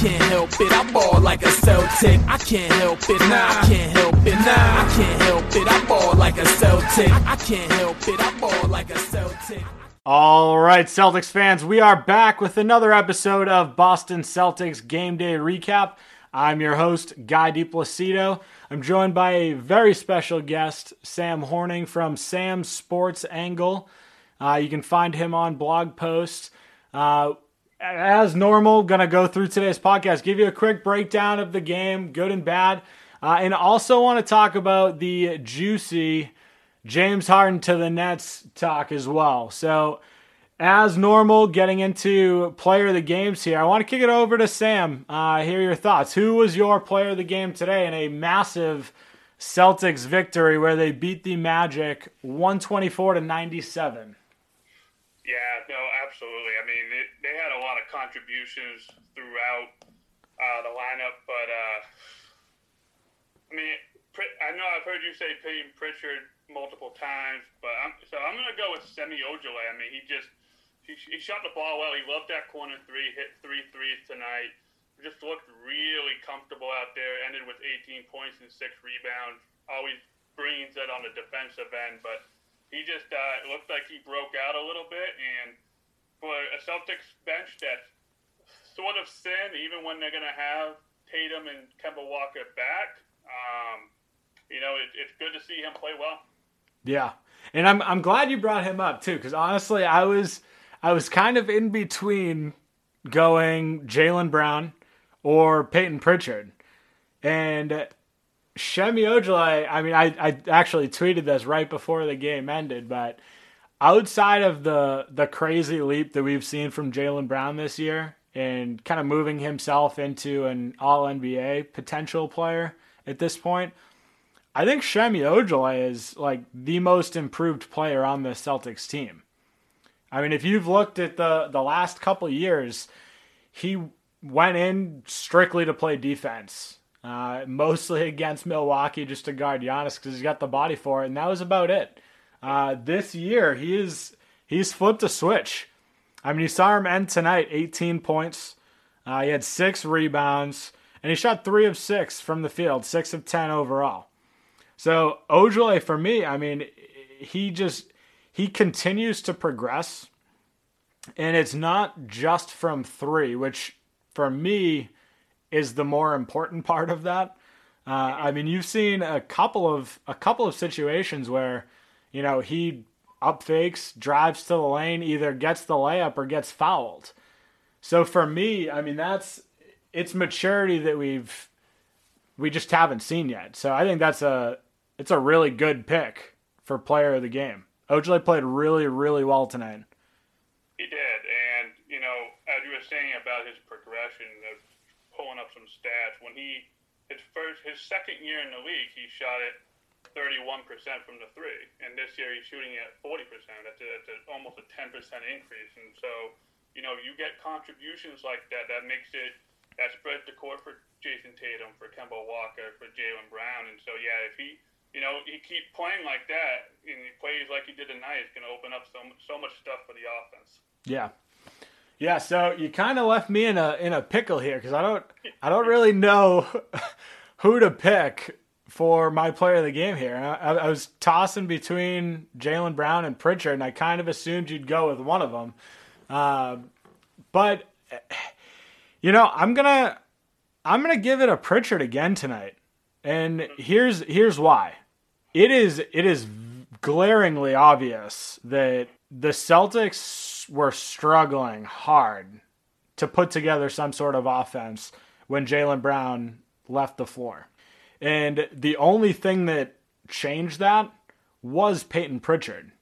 can't help it. I ball like a Celtic. I can't help it. Nah, I can't help it. Nah, I can't help it. I ball like a Celtic. I can't help it. I ball like a Celtic. All right, Celtics fans, we are back with another episode of Boston Celtics Game Day Recap. I'm your host, Guy DiPlacido. I'm joined by a very special guest, Sam Horning from Sam's Sports Angle. Uh, you can find him on blog posts. Uh, as normal, gonna go through today's podcast, give you a quick breakdown of the game, good and bad, uh, and also want to talk about the juicy James Harden to the Nets talk as well. So, as normal, getting into player of the games here, I want to kick it over to Sam. Uh, hear your thoughts. Who was your player of the game today in a massive Celtics victory where they beat the Magic 124 to 97? Yeah, no, absolutely. I mean, it, they had a lot of contributions throughout uh, the lineup, but uh, I mean, I know I've heard you say Payton Pritchard multiple times, but I'm, so I'm going to go with Semi Ojeleye. I mean, he just he, he shot the ball well. He loved that corner three, hit three threes tonight. Just looked really comfortable out there. Ended with 18 points and six rebounds. Always brings it on the defensive end, but he just uh, looked like he broke out a little bit. And for a Celtics bench that's sort of thin, even when they're going to have Tatum and Kemba Walker back, um, you know, it, it's good to see him play well. Yeah, and I'm I'm glad you brought him up too, because honestly, I was I was kind of in between going Jaylen Brown or Payton Pritchard, and Semi Ojeleye. I mean, I I actually tweeted this right before the game ended, but outside of the the crazy leap that we've seen from Jaylen Brown this year and kind of moving himself into an All NBA potential player at this point. I think Semi Ojeleye is like the most improved player on the Celtics team. I mean, if you've looked at the the last couple years, he went in strictly to play defense, uh, mostly against Milwaukee, just to guard Giannis because he's got the body for it, and that was about it. Uh, this year, he is he's flipped a switch. I mean, you saw him end tonight, 18 points. Uh, he had six rebounds, and he shot three of six from the field, six of ten overall. So Ojeleye, for me, I mean, he just he continues to progress, and it's not just from three, which for me is the more important part of that. Uh, I mean, you've seen a couple of a couple of situations where, you know, he up fakes, drives to the lane, either gets the layup or gets fouled. So for me, I mean, that's it's maturity that we've we just haven't seen yet. So I think that's a it's a really good pick for player of the game. Ojeleye played really, really well tonight. He did, and you know, as you were saying about his progression, of pulling up some stats. When he his first, his second year in the league, he shot it 31% from the three, and this year he's shooting at 40%. That's, a, that's a, almost a 10% increase, and so you know, you get contributions like that. That makes it that spreads the court for Jayson Tatum, for Kemba Walker, for Jaylen Brown, and so yeah, if he you know, he keep playing like that, and he plays like he did tonight, it's going to open up so so much stuff for the offense. Yeah, yeah. So you kind of left me in a in a pickle here because I don't I don't really know who to pick for my player of the game here. I, I was tossing between Jaylen Brown and Pritchard, and I kind of assumed you'd go with one of them. Uh, but you know, I'm gonna I'm gonna give it a Pritchard again tonight. And here's here's why. It is it is glaringly obvious that the Celtics were struggling hard to put together some sort of offense when Jaylen Brown left the floor. And the only thing that changed that was Payton Pritchard.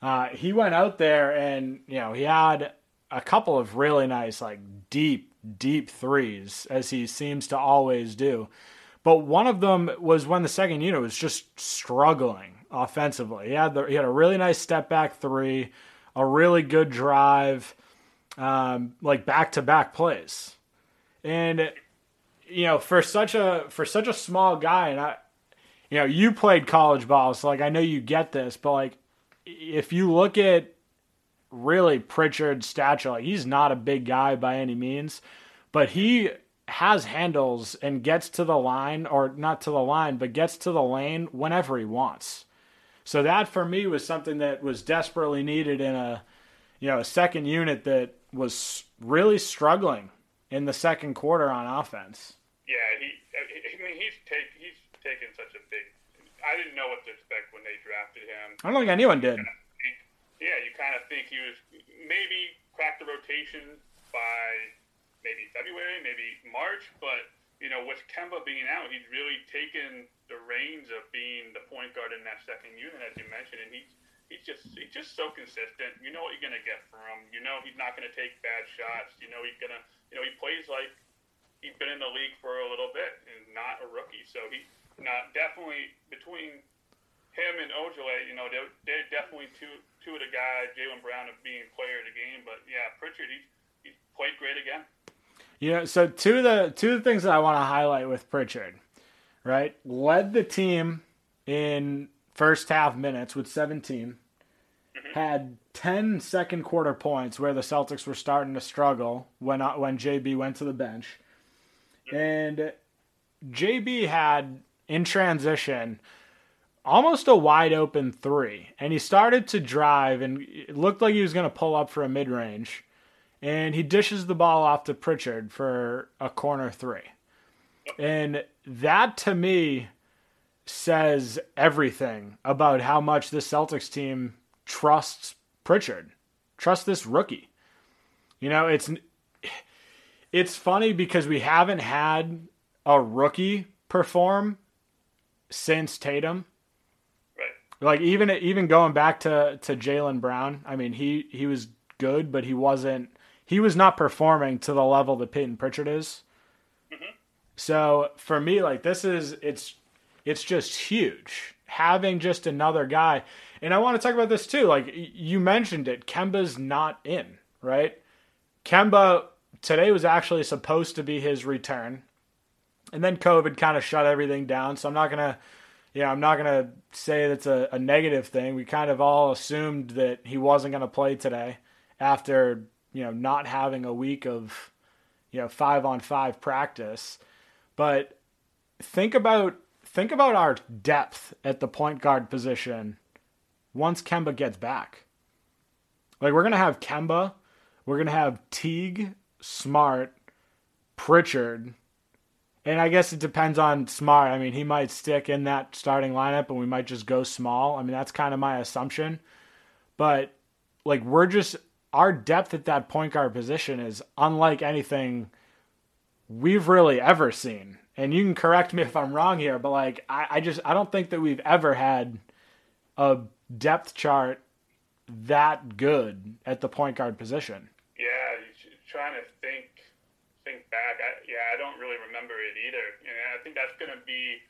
Uh, he went out there and, you know, he had a couple of really nice, like deep, deep threes, as he seems to always do. But one of them was when the second unit was just struggling offensively. He had the, he had a really nice step back three, a really good drive, um, like back to back plays, and you know for such a for such a small guy, and I, you know, you played college ball, so like I know you get this, but like if you look at really Pritchard's stature, like he's not a big guy by any means, but he has handles and gets to the line, or not to the line, but gets to the lane whenever he wants. So that for me was something that was desperately needed in a, you know, a second unit that was really struggling in the second quarter on offense. Yeah, he. I mean, he's take he's taken such a big. I didn't know what to expect when they drafted him. I don't think anyone did. Yeah, you kind of think he was maybe crack the rotation by maybe February, maybe March, but you know, with Kemba being out, he's really taken the reins of being the point guard in that second unit, as you mentioned, and he's he's just he's just so consistent. You know what you're gonna get from him. You know he's not gonna take bad shots. You know he's gonna you know he plays like he's been in the league for a little bit and not a rookie. So he not definitely between him and Ojeleye, you know, they're, they're definitely two two of the guys, Jaylen Brown of being player of the game. But yeah, Pritchard, he's he's played great again. Yeah, so two of the two of the things that I want to highlight with Pritchard, right? Led the team in first half minutes with 17. Mm-hmm. Had 10 second quarter points where the Celtics were starting to struggle when uh, when JB went to the bench. Mm-hmm. And JB had in transition almost a wide open 3 and he started to drive and it looked like he was going to pull up for a mid-range and he dishes the ball off to Pritchard for a corner three. And that to me says everything about how much this Celtics team trusts Pritchard, trusts this rookie. You know, it's it's funny because we haven't had a rookie perform since Tatum. Right. Like even even going back to to Jaylen Brown, I mean he he was good, but he wasn't he was not performing to the level that Payton Pritchard is. Mm-hmm. So for me, like this is it's it's just huge having just another guy. And I want to talk about this too. Like you mentioned it, Kemba's not in, right? Kemba today was actually supposed to be his return. And then COVID kind of shut everything down. So I'm not gonna yeah, I'm not gonna say that's a, a negative thing. We kind of all assumed that he wasn't gonna play today after you know, not having a week of, you know, five on five practice. But think about think about our depth at the point guard position once Kemba gets back. Like we're gonna have Kemba, we're gonna have Teague, Smart, Pritchard, and I guess it depends on Smart. I mean, he might stick in that starting lineup, and we might just go small. I mean, that's kind of my assumption. But like we're just our depth at that point guard position is unlike anything we've really ever seen. And you can correct me if I'm wrong here, but like I, I just I don't think that we've ever had a depth chart that good at the point guard position. Yeah, trying to think think back. I, yeah, I don't really remember it either. And I think that's going to be.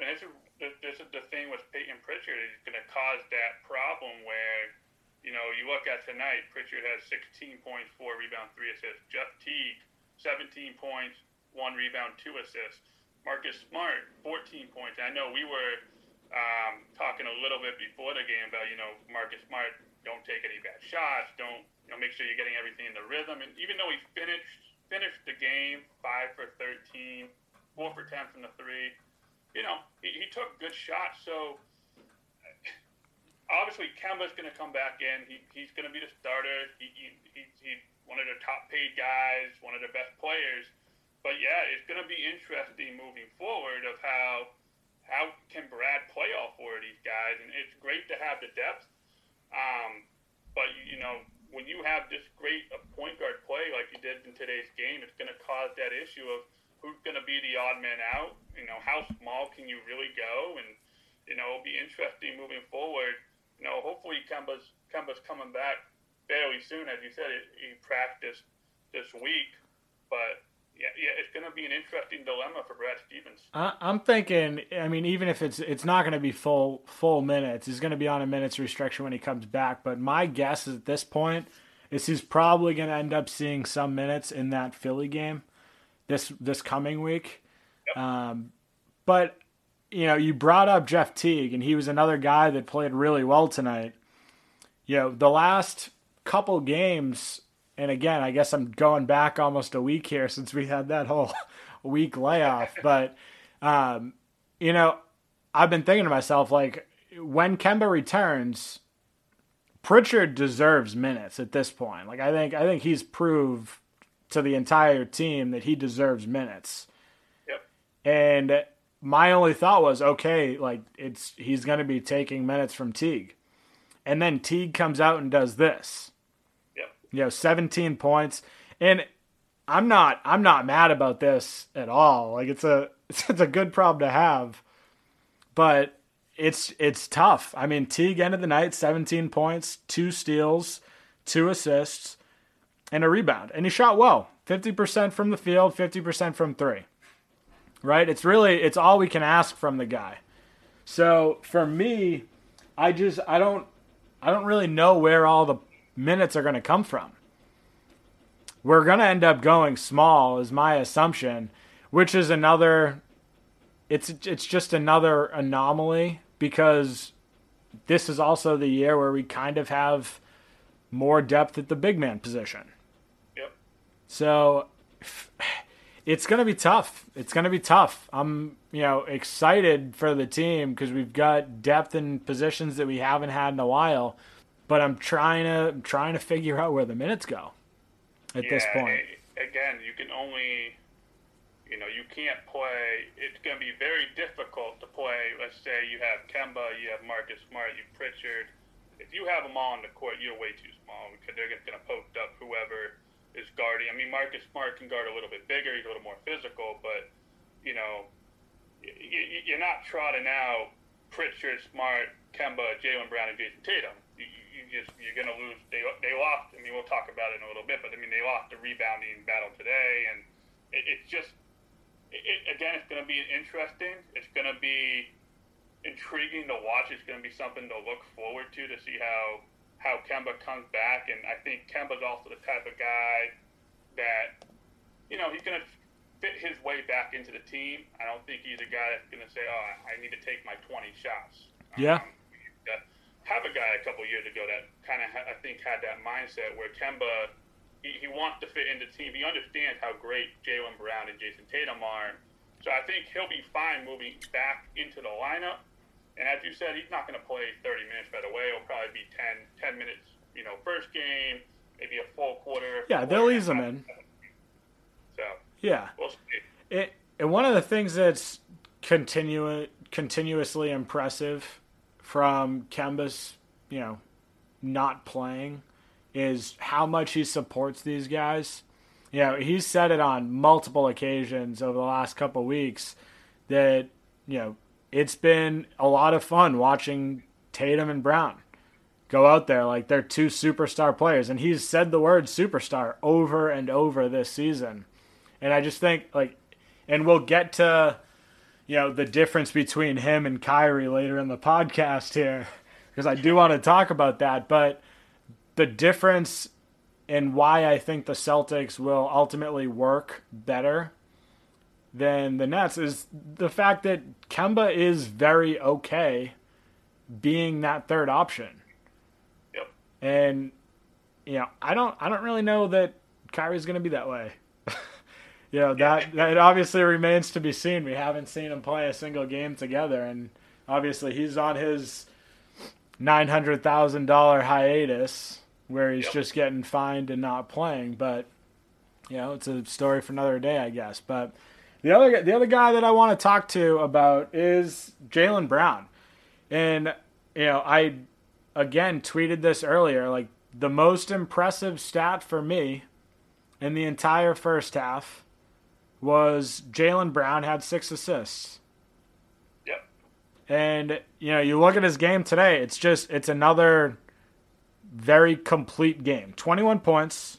And this is, this is the thing with Payton Pritchard is going to cause that problem where you know, you look at tonight, Pritchard has 16 points, four rebound, three assists. Jeff Teague, 17 points, one rebound, two assists. Marcus Smart, 14 points. I know we were um, talking a little bit before the game about, you know, Marcus Smart, don't take any bad shots, don't, you know, make sure you're getting everything in the rhythm. And even though he finished finished the game five for 13, four for 10 from the three, you know, he, he took good shots. So obviously Kemba's going to come back in. He, he's going to be the starter. He, he, he, he's one of the top paid guys, one of the best players. But yeah, it's going to be interesting moving forward of how how can Brad play all four of these guys, and it's great to have the depth. Um, but you know, when you have this great a point guard play like you did in today's game, it's going to cause that issue of who's going to be the odd man out. You know, how small can you really go? And you know, it'll be interesting moving forward you know, hopefully Kemba's Kemba's coming back fairly soon. As you said, he practiced this week, but yeah, yeah, it's going to be an interesting dilemma for Brad Stevens. I'm thinking. I mean, even if it's it's not going to be full full minutes, he's going to be on a minutes restriction when he comes back. But my guess is at this point is he's probably going to end up seeing some minutes in that Philly game this this coming week. Yep. Um, but you know, you brought up Jeff Teague, and he was another guy that played really well tonight. You know, the last couple games, and again, I guess I'm going back almost a week here since we had that whole week layoff. But um, you know, I've been thinking to myself like when Kemba returns, Pritchard deserves minutes at this point. Like I think I think he's proved to the entire team that he deserves minutes. Yep. And my only thought was, okay, like it's he's going to be taking minutes from Teague, and then Teague comes out and does this. Yep. You know, 17 points, and I'm not I'm not mad about this at all. Like it's a it's a good problem to have, but it's it's tough. I mean, Teague ended the night 17 points, two steals, two assists, and a rebound, and he shot well, 50% from the field, 50% from three right? It's really it's all we can ask from the guy. So for me, I just I don't I don't really know where all the minutes are going to come from. We're going to end up going small is my assumption, which is another it's it's just another anomaly because this is also the year where we kind of have more depth at the big man position. Yep. So it's going to be tough. It's going to be tough. I'm, you know, excited for the team because we've got depth in positions that we haven't had in a while. But I'm trying to I'm trying to figure out where the minutes go at yeah, this point. Again, you can only, you know, you can't play. It's going to be very difficult to play. Let's say you have Kemba, you have Marcus Smart, you have Pritchard. If you have them all on the court, you're way too small because they're going to poke up whoever is guarding. I mean, Marcus Smart can guard a little bit bigger. He's a little more physical, but you know, you're not trotting out Pritchard, Smart, Kemba, Jaylen Brown, and Jayson Tatum. You, you just you're gonna lose. They they lost. I mean, we'll talk about it in a little bit, but I mean, they lost the rebounding battle today, and it, it's just it, again, it's gonna be interesting. It's gonna be intriguing to watch. It's gonna be something to look forward to to see how how Kemba comes back, and I think Kemba's also the type of guy that, you know, he's going to fit his way back into the team. I don't think he's a guy that's going to say, "Oh, I need to take my 20 shots." Yeah. Um, have a guy a couple years ago that kind of I think had that mindset where Kemba he, he wants to fit into the team. He understands how great Jaylen Brown and Jayson Tatum are. So I think he'll be fine moving back into the lineup. And as you said, he's not going to play 30 minutes right away. It'll probably be 10, 10 minutes, you know, first game, maybe a full quarter. Yeah, they'll ease him in. So yeah, we'll see. It, and one of the things that's continu- continuously impressive from Kemba's, you know, not playing is how much he supports these guys. You know, he's said it on multiple occasions over the last couple weeks that, you know, it's been a lot of fun watching Tatum and Brown go out there like they're two superstar players. And he's said the word superstar over and over this season. And I just think like and we'll get to you know the difference between him and Kyrie later in the podcast here because I do want to talk about that, but the difference in why I think the Celtics will ultimately work better than the Nets is the fact that Kemba is very okay being that third option. Yep. And you know, I don't I don't really know that Kyrie's going to be that way. you know, that that obviously remains to be seen. We haven't seen him play a single game together and obviously he's on his $900,000 hiatus where he's Yep. just getting fined and not playing, but you know, it's a story for another day, I guess. But the other the other guy that I want to talk to about is Jaylen Brown, and you know I again tweeted this earlier. Like the most impressive stat for me in the entire first half was Jaylen Brown had six assists. Yep. And you know, you look at his game today, it's just it's another very complete game. 21 points,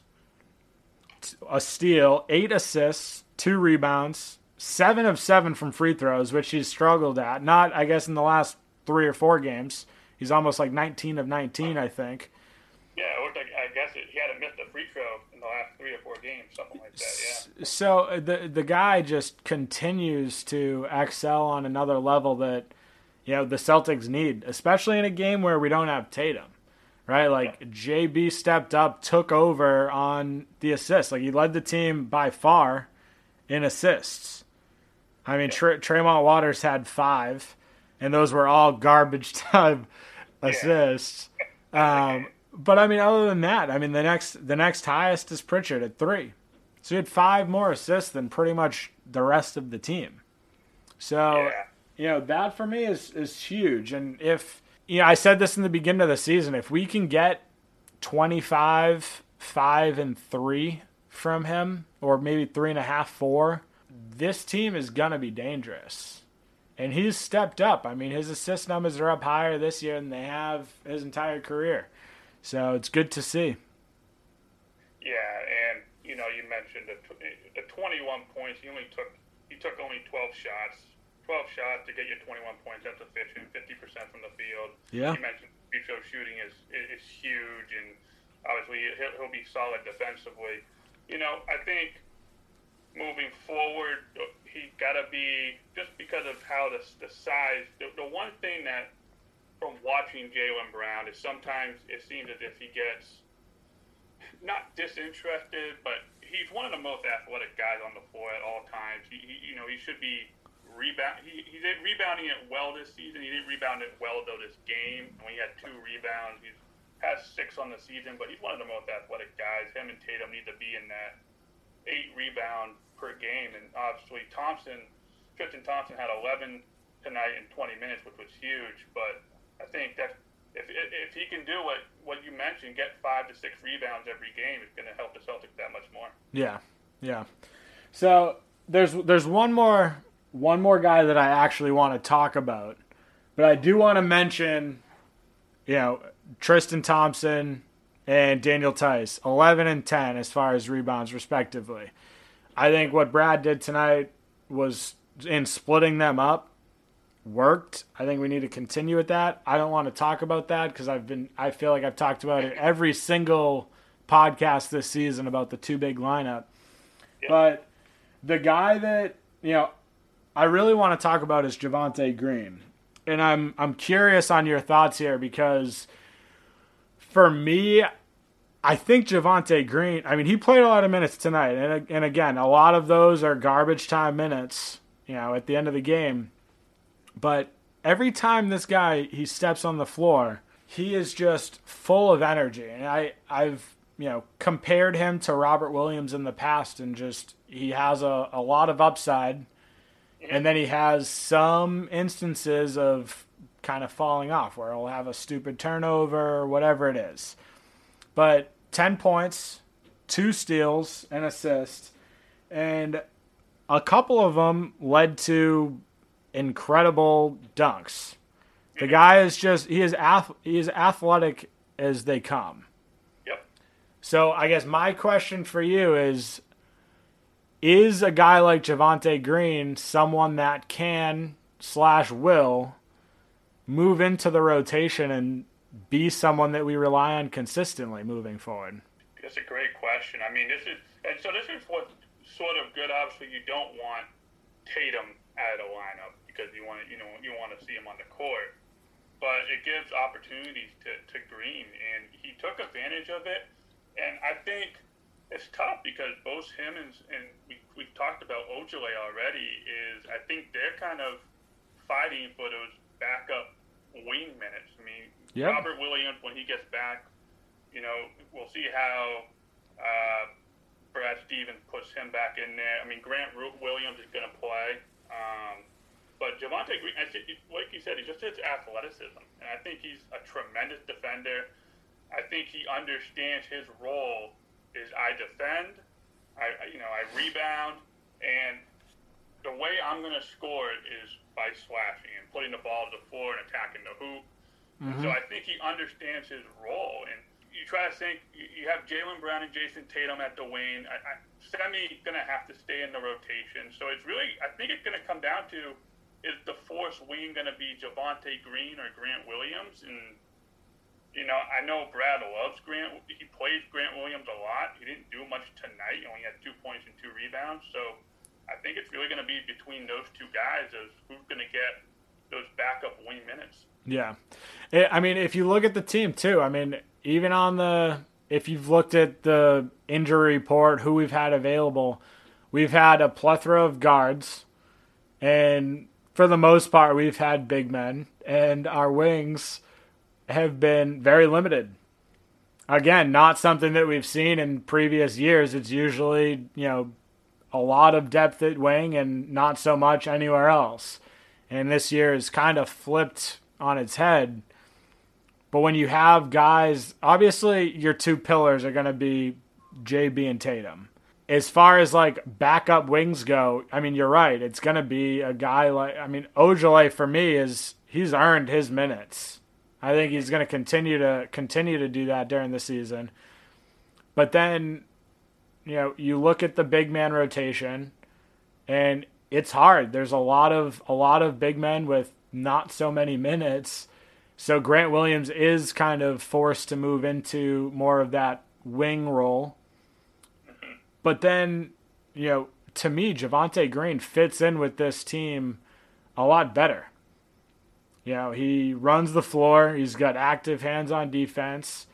a steal, 8 assists, 2 rebounds, 7 of 7 from free throws, which he's struggled at. Not I guess in the last 3 or 4 games. He's almost like 19 of 19, I think. Yeah, it looked like I guess it, he hadn't missed a free throw in the last three or four games, something like that. Yeah. So uh, the the guy just continues to excel on another level that you know the Celtics need, especially in a game where we don't have Tatum. right? Like JB stepped up, took over on the assists. Like he led the team by far in assists. I mean, Tre- Tremont Waters had five, and those were all garbage time assists. Um, but I mean, other than that, I mean, the next the next highest is Pritchard at three. So he had five more assists than pretty much the rest of the team. So, Yeah. you know, that for me is is huge. And if you know, I said this in the beginning of the season, if we can get 25, 5, and 3 from him, or maybe three and a half, four, this team is gonna be dangerous. And he's stepped up. I mean, his assist numbers are up higher this year than they have his entire career. So it's good to see. Yeah, and you know, you mentioned the, the 21 points. He only took he took only 12 shots. 12 shots to get you 21 points. That's efficient. 50% from the field. Yeah. You mentioned free throw shooting is is huge, and obviously he'll, he'll be solid defensively. You know, I think moving forward, he got to be just because of how the the size. The, the one thing that from watching Jaylen Brown is sometimes it seems as if he gets not disinterested, but he's one of the most athletic guys on the floor at all times. He, he you know, he should be rebound. He, he did rebounding it well this season. He didn't rebound it well though this game. When he had two rebounds, he has six on the season, but he's one of the most athletic guys. Him and Tatum need to be in that eight rebound per game, and obviously Thompson, Tristan Thompson had 11 tonight in 20 minutes, which was huge. But I think that if, if he can do what, what you mentioned, get five to six rebounds every game, it's going to help the Celtics that much more. Yeah, yeah. So there's there's one more one more guy that I actually want to talk about, but I do want to mention, you know, Tristan Thompson and Daniel Theis, eleven and ten as far as rebounds respectively. I think what Brad did tonight was in splitting them up worked. I think we need to continue with that. I don't want to talk about that because I've been I feel like I've talked about it every single podcast this season about the two big lineup. But the guy that, you know, I really want to talk about is Javonte Green. And I'm I'm curious on your thoughts here because for me I think Javonte Green, I mean, he played a lot of minutes tonight. And, and again, a lot of those are garbage time minutes, you know, at the end of the game. But every time this guy he steps on the floor, he is just full of energy. And I I've you know compared him to Robert Williams in the past, and just he has a, a lot of upside, and then he has some instances of kind of falling off where he'll have a stupid turnover or whatever it is. But ten points, two steals, and assists, and a couple of them led to incredible dunks. The mm-hmm. guy is just he is ath- he is athletic as they come. Yep. So I guess my question for you is is a guy like Javonte Green someone that can slash will move into the rotation and be someone that we rely on consistently moving forward? That's a great question. I mean, this is, and so this is what sort of good. Obviously, you don't want Tatum out of the lineup because you want to, you know, you want to see him on the court. But it gives opportunities to, to Green, and he took advantage of it. And I think it's tough because both him and, and we, we've talked about Ojeleye already, is I think they're kind of fighting for those backup wing minutes. I mean, Yep. Robert Williams, when he gets back, you know, we'll see how uh, Brad Stevens puts him back in there. I mean, Grant Williams is going to play. Um, but Javonte Green, like you said, he just has athleticism. And I think he's a tremendous defender. I think he understands his role is I defend, I I- you know, I rebound, and the way I'm going to score is by slashing and putting the ball to the floor and attacking the hoop. So mm-hmm. I think he understands his role. And you try to think, you you have Jaylen Brown and Jayson Tatum at the wing. I, I, Semi going to have to stay in the rotation. So it's really, I think it's going to come down to is the force wing going to be Javonte Green or Grant Williams? And, you know, I know Brad loves Grant. He plays Grant Williams a lot. He didn't do much tonight. He only had two points and two rebounds. So I think it's really going to be between those two guys as who's going to get those backup wing minutes. Yeah. I I mean, if you look at the team too, I mean, even on the if you've looked at the injury report, who we've had available, we've had a plethora of guards, and for the most part, we've had big men, and our wings have been very limited. Again, not something that we've seen in previous years. It's usually, you know, a lot of depth at wing and not so much anywhere else. And this year is kind of flipped on its head. But when you have guys, obviously your two pillars are going to be JB and Tatum. As far as like backup wings go, I mean, you're right. It's going to be a guy like, I mean, Ojeleye for me is he's earned his minutes. I think he's going to continue to continue to do that during the season. But then, you know, you look at the big man rotation, and it's hard. There's a lot of a lot of big men with not so many minutes. So Grant Williams is kind of forced to move into more of that wing role. But then, you know, to me, Javonte Green fits in with this team a lot better. You know, he runs the floor. He's got active hands on defense,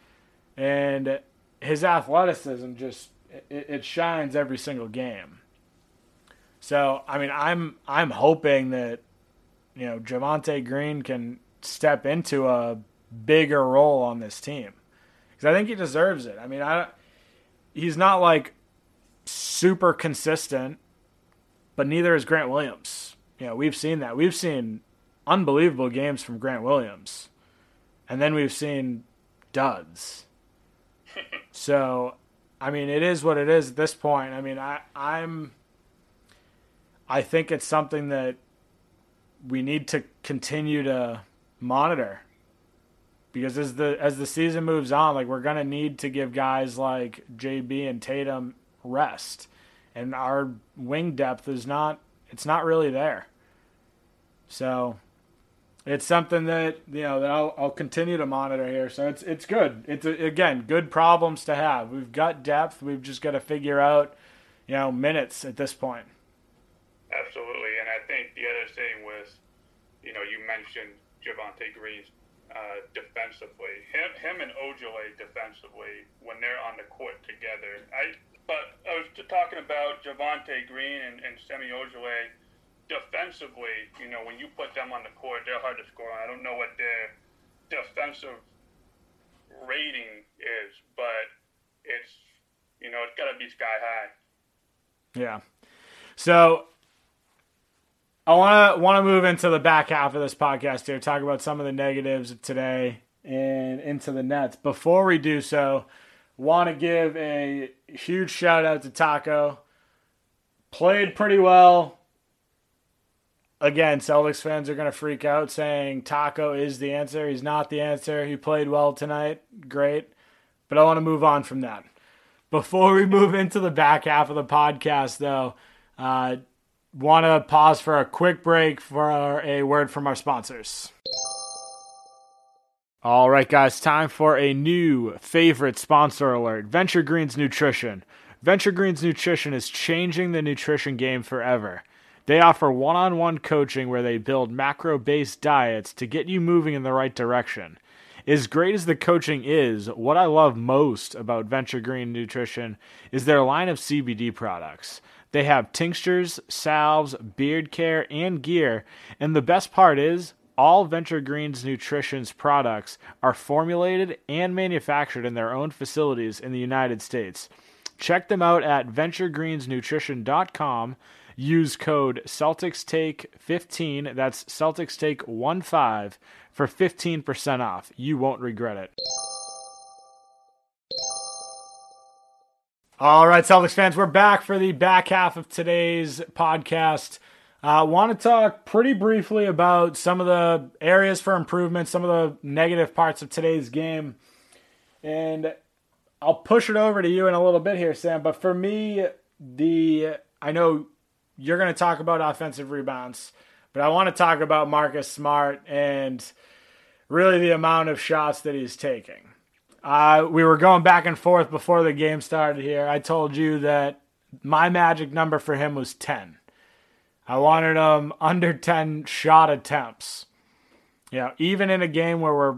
and his athleticism just it, it, shines every single game. So, I mean, I'm I'm hoping that you know Javonte Green can step into a bigger role on this team because I think he deserves it. I mean, I he's not like super consistent, but neither is Grant Williams. You know, we've seen that. We've seen unbelievable games from Grant Williams. And then we've seen duds. so, I mean, it is what it is at this point. I mean, I, I'm. I think it's something that we need to continue to monitor because as the as the season moves on, like we're gonna need to give guys like JB and Tatum rest, and our wing depth is not it's not really there. So it's something that you know that I'll, I'll continue to monitor here. So it's it's good. It's a, again good problems to have. We've got depth. We've just got to figure out you know minutes at this point. Absolutely, and I think the other thing was, you know, you mentioned Javonte Green uh, defensively. Him, him and Ojeleye defensively when they're on the court together. I but I was talking about Javonte Green and, and Semi Ojeleye defensively, you know, when you put them on the court, they're hard to score on. I don't know what their defensive rating is, but it's you know it's got to be sky high. Yeah. So I want to want to move into the back half of this podcast here, talk about some of the negatives of today and into the Nets. Before we do so, want to give a huge shout out to Taco. Played pretty well again, Celtics fans are going to freak out saying Taco is the answer. He's not the answer. He played well tonight. Great. But I want to move on from that. Before we move into the back half of the podcast, though, uh, want to pause for a quick break for a word from our sponsors. All right, guys, time for a new favorite sponsor alert Venture Greens Nutrition. Venture Greens Nutrition is changing the nutrition game forever. They offer one on one coaching where they build macro based diets to get you moving in the right direction. As great as the coaching is, what I love most about Venture Green Nutrition is their line of CBD products. They have tinctures, salves, beard care, and gear, and the best part is all Venture Greens Nutrition's products are formulated and manufactured in their own facilities in the United States. Check them out at venturegreensnutrition.com Use code Celtics Take 15. That's Celtics Take 15 for 15% off. You won't regret it. All right, Celtics fans, we're back for the back half of today's podcast. I uh, want to talk pretty briefly about some of the areas for improvement, some of the negative parts of today's game. And I'll push it over to you in a little bit here, Sam. But for me, the I know you're going to talk about offensive rebounds, but I want to talk about Marcus Smart and really the amount of shots that he's taking. Uh, we were going back and forth before the game started here. I told you that my magic number for him was 10. I wanted him under 10 shot attempts. You know, even in a game where we're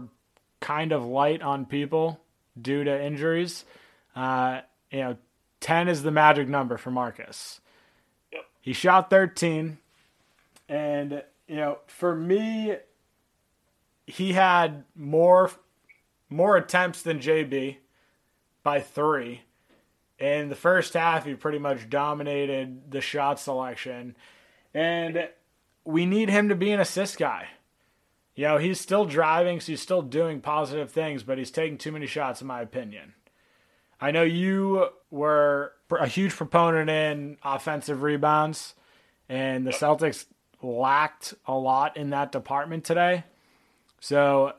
kind of light on people, due to injuries. Uh, you know, 10 is the magic number for Marcus. He shot 13. And, you know, for me, he had more more attempts than JB by three. In the first half, he pretty much dominated the shot selection. And we need him to be an assist guy. You know, he's still driving, so he's still doing positive things, but he's taking too many shots, in my opinion. I know you were a huge proponent in offensive rebounds, and the Celtics lacked a lot in that department today. So,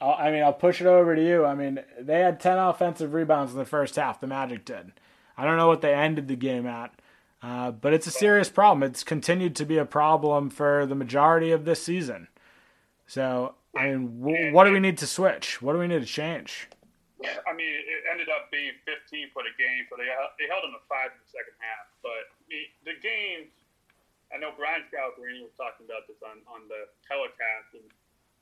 I mean, I'll push it over to you. I mean, they had 10 offensive rebounds in the first half, the Magic did. I don't know what they ended the game at, uh, but it's a serious problem. It's continued to be a problem for the majority of this season. So, I mean, w- what do we need to switch? What do we need to change? I mean, it ended up being 15 for the game, so they uh, they held them to five in the second half. But the, the game, I know Brian Scalabrine was talking about this on, on the telecast, and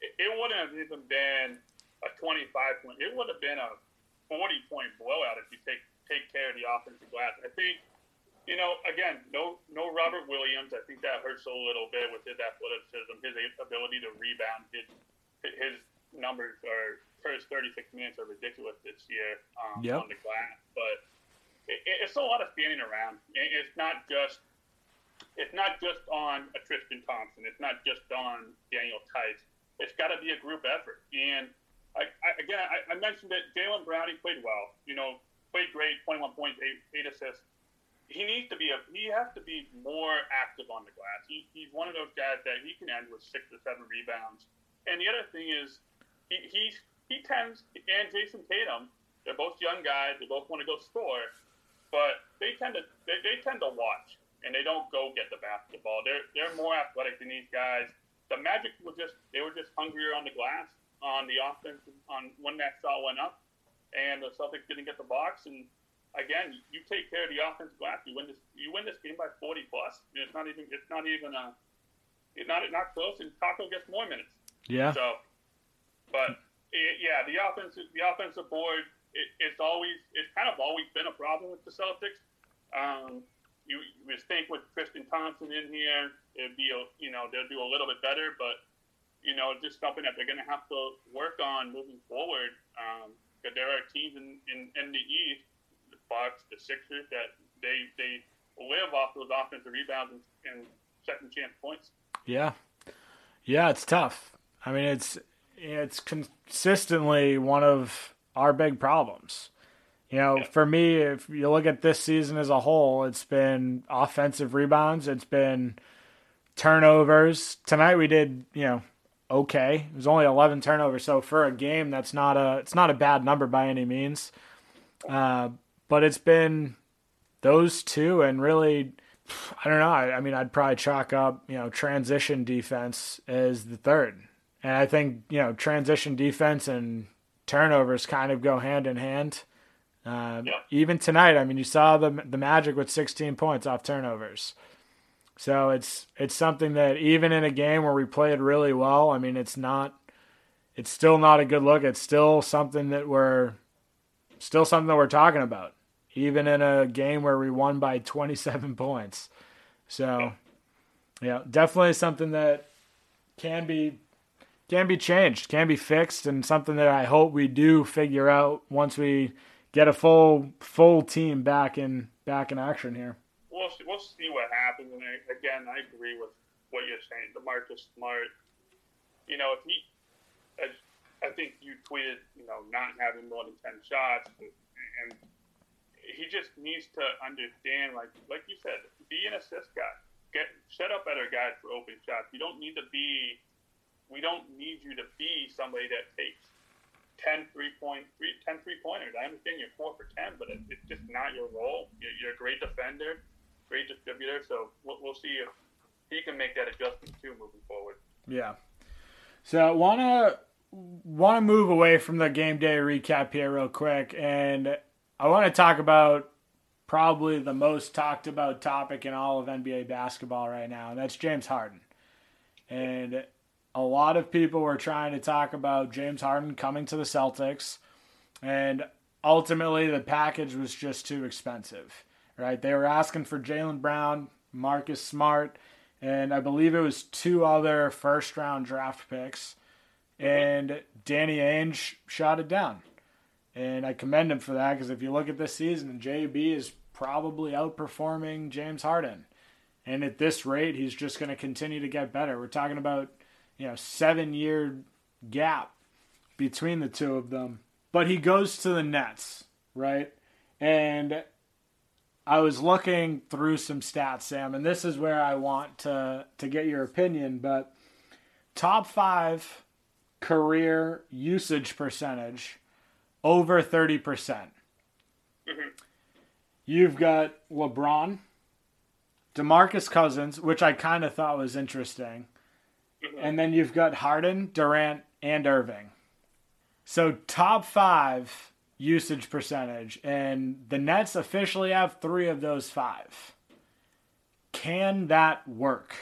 it, it wouldn't have even been a 25 point. It would have been a 40 point blowout if you take take care of the offensive glass. I think, you know, again, no no Robert Williams. I think that hurts a little bit with his athleticism, his ability to rebound, his his numbers are first 36 minutes are ridiculous this year um, yep. on the glass. But it, it's a lot of standing around. It's not just it's not just on a Tristan Thompson. It's not just on Daniel Theis. It's got to be a group effort. And I, I, again, I, I, mentioned that Jalen Brownie played well. You know, played great, 21 points, eight, eight assists. He needs to be a he has to be more active on the glass. He, he's one of those guys that he can end with six or seven rebounds. And the other thing is, he, he's he tends and Jayson Tatum, they're both young guys. They both want to go score, but they tend to they, they tend to watch and they don't go get the basketball. They're they're more athletic than these guys. The Magic were just they were just hungrier on the glass on the offense on when that shot went up, and the Celtics didn't get the box. And again, you take care of the offensive glass, you win this you win this game by 40 plus. it's not even it's not even a it's not not close. And Taco gets more minutes. Yeah. So, but it, yeah, the offensive the offensive board it, it's always it's kind of always been a problem with the Celtics. Um, you, you would think with Tristan Thompson in here, it'd be a, you know they'll do a little bit better, but you know just something that they're going to have to work on moving forward. Um, there are teams in, in, in the East, the Bucks, the Sixers, that they they live off those offensive rebounds and, and second chance points. Yeah, yeah, it's tough. I mean, it's it's consistently one of our big problems. You know, for me, if you look at this season as a whole, it's been offensive rebounds, it's been turnovers. Tonight we did, you know, okay. It was only 11 turnovers, so for a game, that's not a it's not a bad number by any means. Uh, but it's been those two, and really, I don't know. I, I mean, I'd probably chalk up, you know, transition defense as the third. And I think, you know, transition defense and turnovers kind of go hand in hand. Uh, yeah. Even tonight, I mean, you saw the the Magic with 16 points off turnovers. So it's it's something that even in a game where we played really well, I mean, it's not, it's still not a good look. It's still something that we're, still something that we're talking about, even in a game where we won by 27 points. So, yeah, definitely something that can be can be changed, can be fixed, and something that I hope we do figure out once we get a full full team back in back in action here. We'll see, we'll see what happens. And I, again, I agree with what you're saying. DeMarcus Smart, you know, if he, as I think you tweeted, you know, not having more than ten shots, and he just needs to understand, like like you said, be an assist guy. Get set up better guys for open shots. You don't need to be we don't need you to be somebody that takes 10 three point three, 10 three pointers. I understand you're four for 10, but it, it's just not your role. You're, you're, a great defender, great distributor. So we'll, we'll see if he can make that adjustment too moving forward. Yeah. So I want to want to move away from the game day recap here real quick, and I want to talk about probably the most talked about topic in all of NBA basketball right now, and that's James Harden. And a lot of people were trying to talk about James Harden coming to the Celtics. And ultimately the package was just too expensive, right? They were asking for Jaylen Brown, Marcus Smart, and I believe it was two other first round draft picks. And Danny Ainge shot it down. And I commend him for that because if you look at this season, JB is probably outperforming James Harden. And at this rate, he's just going to continue to get better. We're talking about, you know, seven year gap between the two of them. But he goes to the Nets, right? And I was looking through some stats, Sam, and this is where I want to to get your opinion. But top five career usage percentage over thirty percent. Mm-hmm. You've got LeBron, DeMarcus Cousins, which I kind of thought was interesting. And then you've got Harden, Durant, and Irving. So top five usage percentage, and the Nets officially have three of those five. Can that work?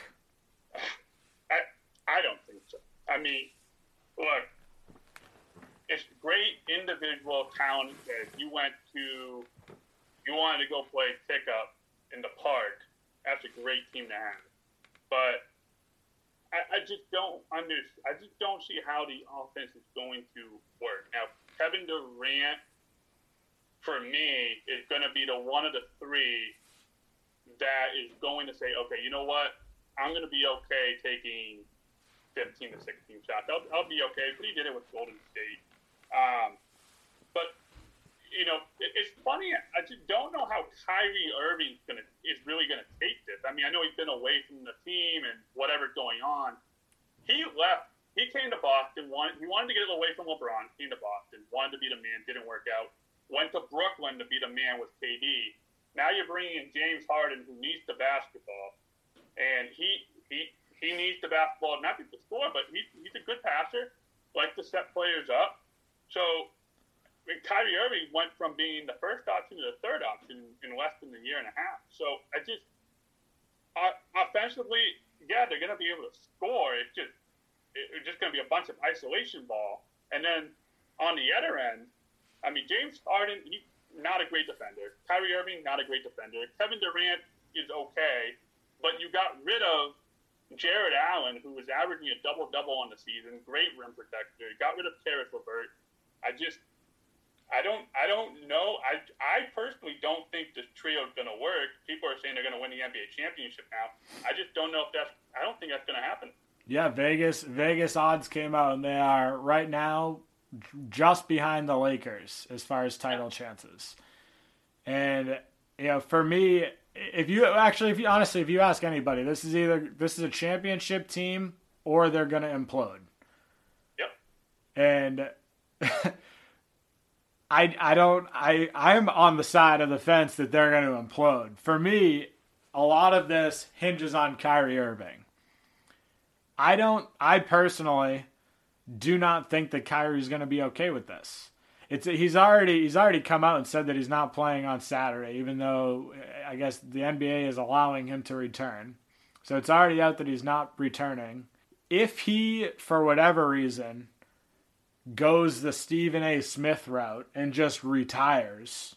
I I don't think so. I mean, look, it's great individual talent that you went to, you wanted to go play pickup in the park. That's a great team to have. But I, I just don't under, I just don't see how the offense is going to work. Now, Kevin Durant, for me, is going to be the one of the three that is going to say, okay, you know what? I'm going to be okay taking 15 to 16 shots. I'll, I'll be okay. But he did it with Golden State. Um, but you know, it, it's funny. I just don't know how Kyrie Irving's gonna is really gonna take this. I mean, I know he's been away from the team and whatever's going on. He left. He came to Boston. Wanted, he wanted to get away from LeBron. Came to Boston. Wanted to be the man. Didn't work out. Went to Brooklyn to be the man with KD. Now you're bringing in James Harden, who needs the basketball, and he he he needs the basketball not to score, but he, he's a good passer. Like to set players up. So Kyrie Irving went from being the first option to the third option in less than a year and a half. So I just offensively, yeah, they're going to be able to score. It's just it's just going to be a bunch of isolation ball. And then on the other end, I mean, James Harden, he's not a great defender. Kyrie Irving, not a great defender. Kevin Durant is okay, but you got rid of Jarrett Allen, who was averaging a double double on the season, great rim protector. You Got rid of Caris LeVert. I just I don't I don't know. I I personally don't think this trio is going to work. People are saying they're going to win the NBA championship now. I just don't know if that's. I don't think that's going to happen. Yeah, Vegas Vegas odds came out and they are right now just behind the Lakers as far as title chances. And you know, for me, if you actually if you honestly if you ask anybody, this is either this is a championship team or they're going to implode. Yep. And I I don't I I'm on the side of the fence that they're going to implode. For me, a lot of this hinges on Kyrie Irving. I don't I personally do not think that Kyrie's going to be okay with this. It's he's already he's already come out and said that he's not playing on Saturday even though eh, I guess the NBA is allowing him to return. So it's already out that he's not returning. If he for whatever reason goes the Stephen A. Smith route and just retires,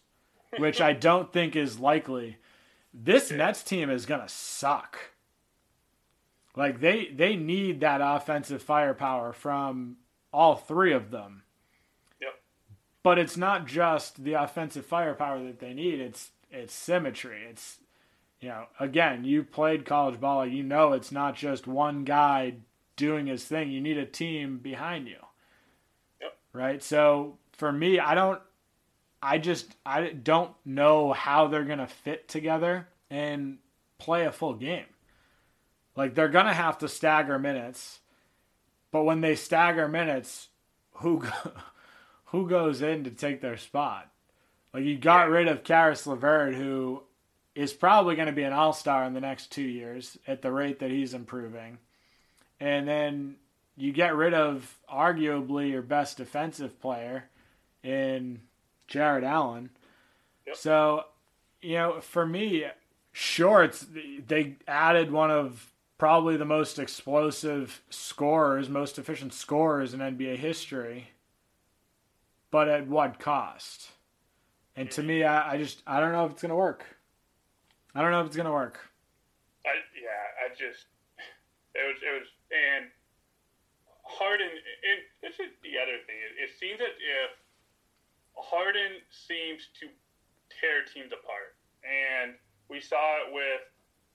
which I don't think is likely, this Nets team is gonna suck. Like they they need that offensive firepower from all three of them. Yep. But it's not just the offensive firepower that they need, it's it's symmetry. It's you know, again, you played college ball, you know it's not just one guy doing his thing. You need a team behind you right? So for me, I don't, I just, I don't know how they're gonna fit together and play a full game. Like they're gonna have to stagger minutes, but when they stagger minutes, who who goes in to take their spot? Like you got rid of Caris LeVert, who is probably going to be an all star in the next two years at the rate that he's improving, and then you get rid of arguably your best defensive player in Jarrett Allen. Yep. So, you know, for me, sure, it's they added one of probably the most explosive scorers, most efficient scorers in NBA history. But at what cost? And to me, I, I just I don't know if it's gonna work. I don't know if it's gonna work. I, yeah, I just it was it was and Harden and this is the other thing. It, seems as if Harden seems to tear teams apart, and we saw it with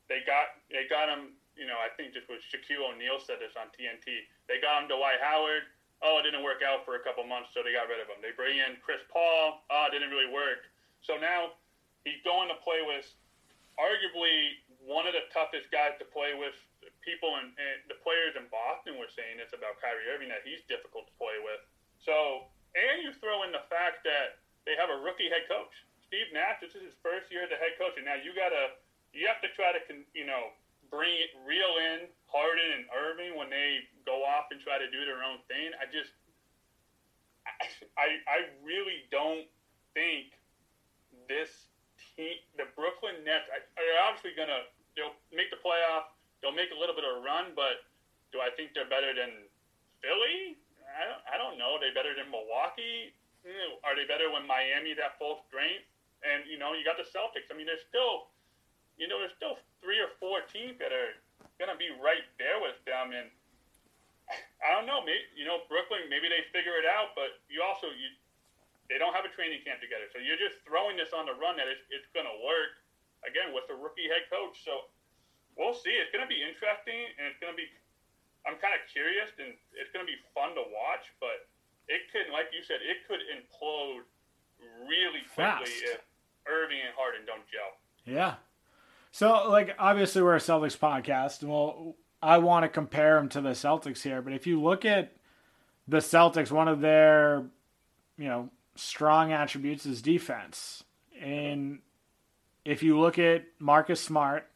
they got they got him. You know, I think this was Shaquille O'Neal said this on TNT. They got him Dwight Howard. Oh, it didn't work out for a couple months, so they got rid of him. They bring in Chris Paul. Oh, it didn't really work. So now he's going to play with arguably one of the toughest guys to play with. People and, saying this about Kyrie Irving that he's difficult to play with. So, and you throw in the fact that they have a rookie head coach, Steve Nash. This is his first year as a head coach, and now you gotta, you have to try to, you know, bring it, reel in Harden and Irving when they go off and try to do their own thing. I just, I, I really don't think this team, the Brooklyn Nets, are obviously gonna they'll make the playoff. They'll make a little bit of a run, but do I think they're better than Philly? I don't, I don't know. Are they better than Milwaukee? Are they better when Miami's at full strength? And you know, you got the Celtics. I mean, there's still, you know, there's still three or four teams that are gonna be right there with them. And I don't know. Maybe you know, Brooklyn. Maybe they figure it out. But you also you they don't have a training camp together. So you're just throwing this on the run that it's, it's going to work, again, with a rookie head coach. So we'll see. It's going to be interesting, and it's going to be, I'm kind of curious, and it's going to be fun to watch, but it could, like you said, it could implode really quickly Fast. if Irving and Harden don't gel. Yeah. So, like, obviously, we're a Celtics podcast, and well, I want to compare them to the Celtics here, but if you look at the Celtics, one of their, you know, strong attributes is defense. And if you look at Marcus Smart,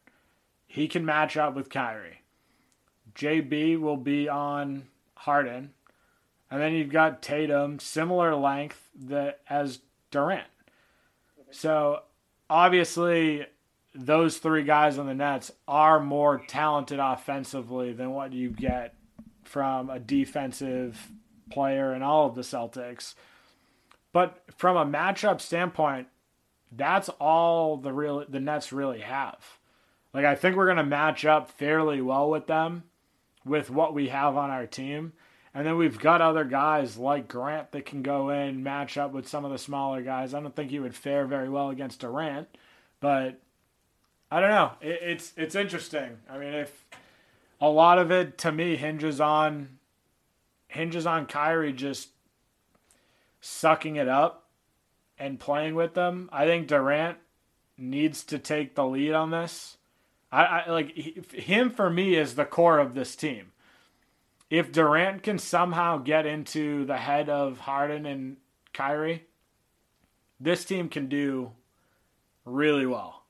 he can match up with Kyrie. JB will be on Harden. And then you've got Tatum, similar length that as Durant. So obviously those three guys on the Nets are more talented offensively than what you get from a defensive player in all of the Celtics. But from a matchup standpoint, that's all the real the Nets really have. Like I think we're going to match up fairly well with them with what we have on our team. And then we've got other guys like Grant that can go in, match up with some of the smaller guys. I don't think he would fare very well against Durant, but I don't know. It, it's it's interesting. I mean, if a lot of it to me hinges on hinges on Kyrie just sucking it up and playing with them. I think Durant needs to take the lead on this. I, I like he, him for me is the core of this team. If Durant can somehow get into the head of Harden and Kyrie, this team can do really well.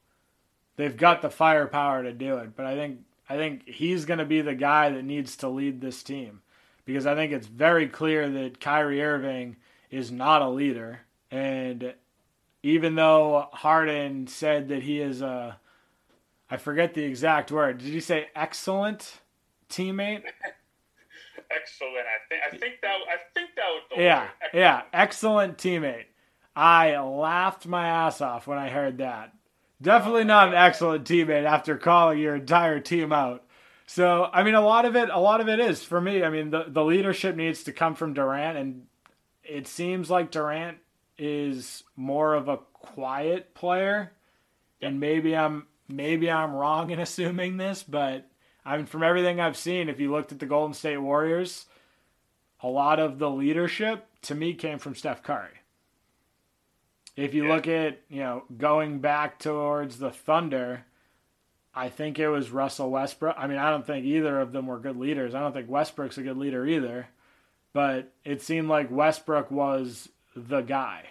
They've got the firepower to do it, but I think I think he's going to be the guy that needs to lead this team because I think it's very clear that Kyrie Irving is not a leader. And even though Harden said that he is a, I forget the exact word. Did you say excellent teammate? excellent. I think. I think that. I think that was the yeah. Yeah, excellent teammate. I laughed my ass off when I heard that. Definitely not an excellent teammate after calling your entire team out. So, I mean, a lot of it, a lot of it is for me. I mean, the the leadership needs to come from Durant, and it seems like Durant is more of a quiet player, and maybe I'm maybe I'm wrong in assuming this, but I mean from everything I've seen, if you looked at the Golden State Warriors, a lot of the leadership to me came from Steph Curry. If you yeah. look at, you know, going back towards the Thunder, I think it was Russell Westbrook. I mean, I don't think either of them were good leaders. I don't think Westbrook's a good leader either but it seemed like Westbrook was the guy.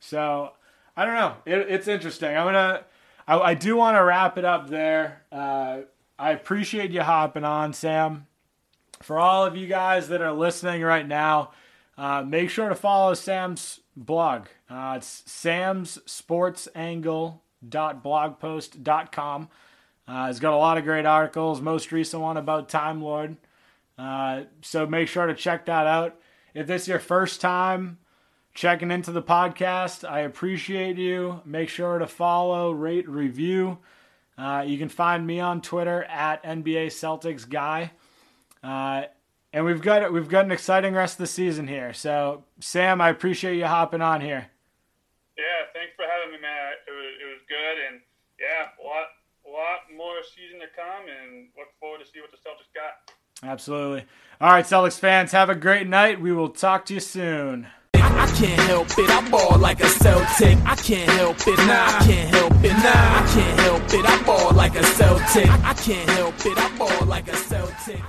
So I don't know. It, it's interesting. I'm gonna. I, I do want to wrap it up there. Uh, I appreciate you hopping on, Sam. For all of you guys that are listening right now, uh, make sure to follow Sam's blog. Uh, it's samsportsangle.blogpost.com. Uh, he's got a lot of great articles. Most recent one about Time Lord. Uh, so make sure to check that out. If this is your first time checking into the podcast. I appreciate you. Make sure to follow, rate, review. Uh, you can find me on Twitter at NBA Celtics Guy. Uh, and we've got we've got an exciting rest of the season here. So Sam, I appreciate you hopping on here. Yeah, thanks for having me, man. It was it was good, and yeah, a lot a lot more season to come, and look forward to see what the Celtics got. Absolutely. All right, Celtics fans, have a great night. We will talk to you soon. I can't help it, I ball like a Celtic. I can't help it, nah, I can't help it, nah, I can't help it, I ball like a Celtic. I can't help it, I ball like a Celtic.